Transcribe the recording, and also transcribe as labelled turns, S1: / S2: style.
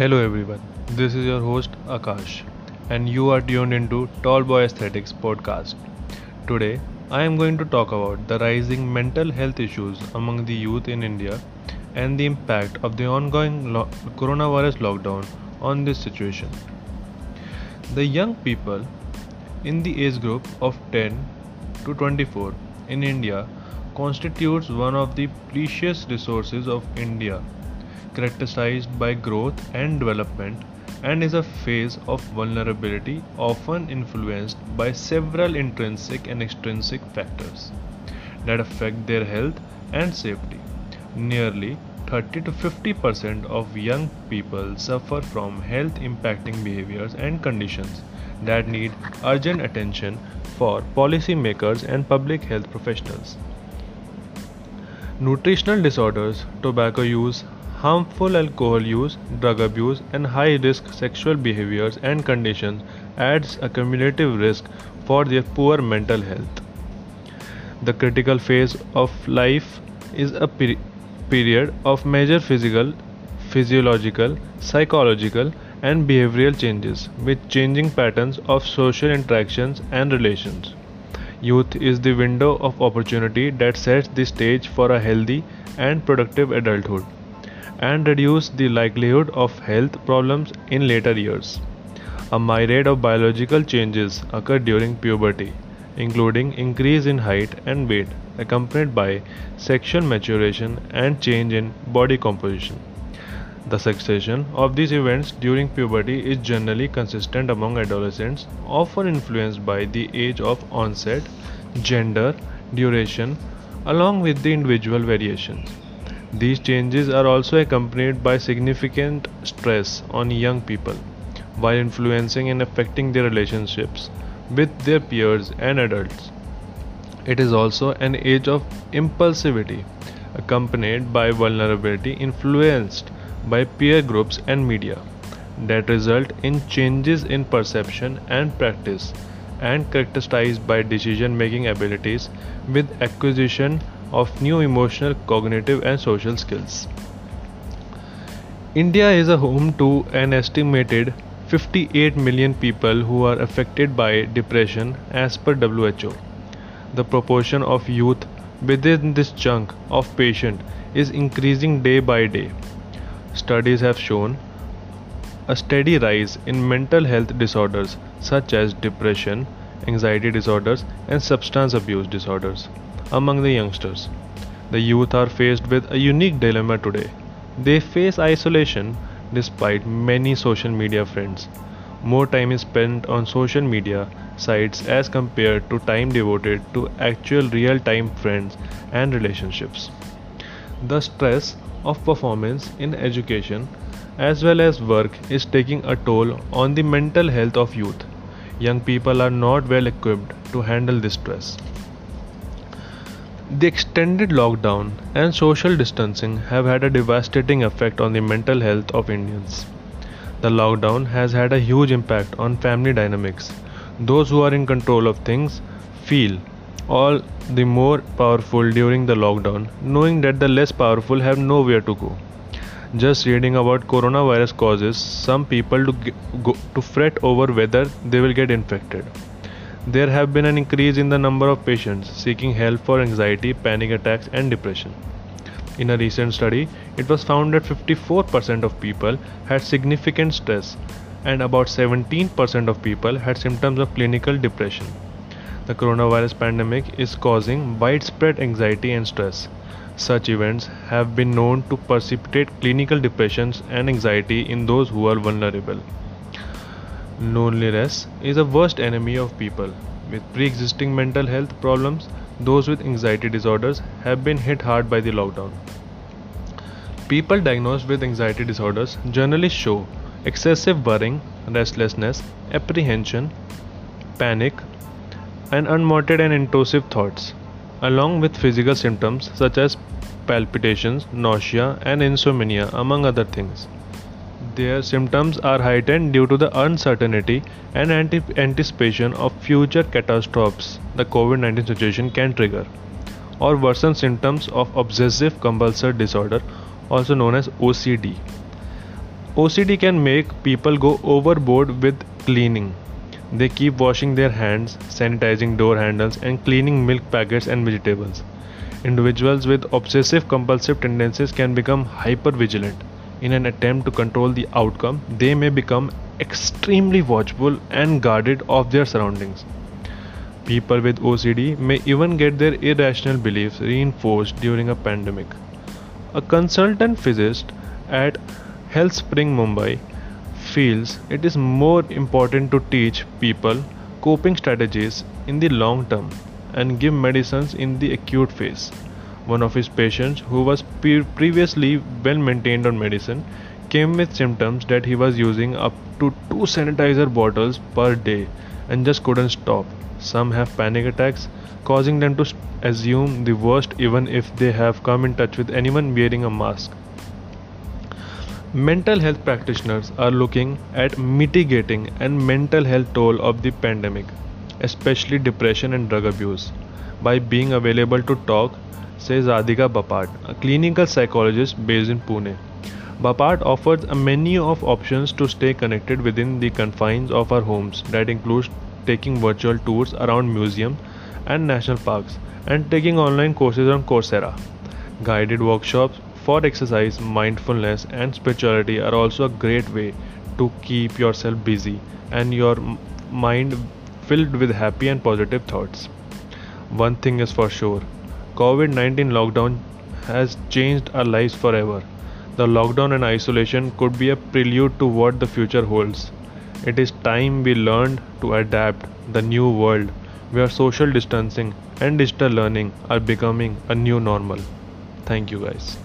S1: Hello everyone, this is your host Akash, and you are tuned into Tall Boy Aesthetics podcast. Today, I am going to talk about the rising mental health issues among the youth in India and the impact of the ongoing lo- coronavirus lockdown on this situation. The young people in the age group of 10 to 24 in India constitutes one of the precious resources of India characterized by growth and development and is a phase of vulnerability often influenced by several intrinsic and extrinsic factors that affect their health and safety. Nearly 30 to 50 percent of young people suffer from health impacting behaviors and conditions that need urgent attention for policymakers and public health professionals. Nutritional disorders, tobacco use, harmful alcohol use, drug abuse, and high risk sexual behaviors and conditions adds a cumulative risk for their poor mental health. The critical phase of life is a peri- period of major physical, physiological, psychological, and behavioral changes with changing patterns of social interactions and relations. Youth is the window of opportunity that sets the stage for a healthy and productive adulthood and reduce the likelihood of health problems in later years. A myriad of biological changes occur during puberty, including increase in height and weight, accompanied by sexual maturation and change in body composition. The succession of these events during puberty is generally consistent among adolescents, often influenced by the age of onset, gender, duration, along with the individual variations. These changes are also accompanied by significant stress on young people, while influencing and affecting their relationships with their peers and adults. It is also an age of impulsivity, accompanied by vulnerability influenced by peer groups and media, that result in changes in perception and practice, and characterized by decision making abilities with acquisition of new emotional, cognitive, and social skills. India is a home to an estimated 58 million people who are affected by depression as per WHO. The proportion of youth within this chunk of patient is increasing day by day. Studies have shown a steady rise in mental health disorders such as depression, anxiety disorders, and substance abuse disorders among the youngsters. The youth are faced with a unique dilemma today. They face isolation despite many social media friends. More time is spent on social media sites as compared to time devoted to actual real time friends and relationships. The stress of performance in education as well as work is taking a toll on the mental health of youth. Young people are not well equipped to handle this stress. The extended lockdown and social distancing have had a devastating effect on the mental health of Indians. The lockdown has had a huge impact on family dynamics. Those who are in control of things feel all the more powerful during the lockdown, knowing that the less powerful have nowhere to go. Just reading about coronavirus causes some people to, go, to fret over whether they will get infected. There have been an increase in the number of patients seeking help for anxiety, panic attacks, and depression. In a recent study, it was found that 54% of people had significant stress and about 17% of people had symptoms of clinical depression. The coronavirus pandemic is causing widespread anxiety and stress. Such events have been known to precipitate clinical depressions and anxiety in those who are vulnerable. Loneliness is a worst enemy of people with pre existing mental health problems. Those with anxiety disorders have been hit hard by the lockdown. People diagnosed with anxiety disorders generally show excessive worrying, restlessness, apprehension, panic, and unwanted and intrusive thoughts, along with physical symptoms such as palpitations, nausea, and insomnia, among other things. Their symptoms are heightened due to the uncertainty and anti- anticipation of future catastrophes the COVID 19 situation can trigger, or worsen symptoms of obsessive compulsive disorder, also known as OCD. OCD can make people go overboard with cleaning. They keep washing their hands, sanitizing door handles, and cleaning milk packets and vegetables. Individuals with obsessive compulsive tendencies can become hyper vigilant. In an attempt to control the outcome, they may become extremely watchful and guarded of their surroundings. People with OCD may even get their irrational beliefs reinforced during a pandemic. A consultant physicist at HealthSpring Mumbai feels it is more important to teach people coping strategies in the long term and give medicines in the acute phase. One of his patients, who was pre- previously well maintained on medicine, came with symptoms that he was using up to two sanitizer bottles per day and just couldn't stop. Some have panic attacks, causing them to assume the worst even if they have come in touch with anyone wearing a mask. Mental health practitioners are looking at mitigating and mental health toll of the pandemic, especially depression and drug abuse, by being available to talk, says Radhika Bapat, a clinical psychologist based in Pune. Bapat offers a menu of options to stay connected within the confines of our homes that includes taking virtual tours around museums and national parks and taking online courses on Coursera. Guided workshops for exercise, mindfulness, and spirituality are also a great way to keep yourself busy and your mind filled with happy and positive thoughts. One thing is for sure COVID 19 lockdown has changed our lives forever. The lockdown and isolation could be a prelude to what the future holds. It is time we learned to adapt the new world where social distancing and digital learning are becoming a new normal. Thank you guys.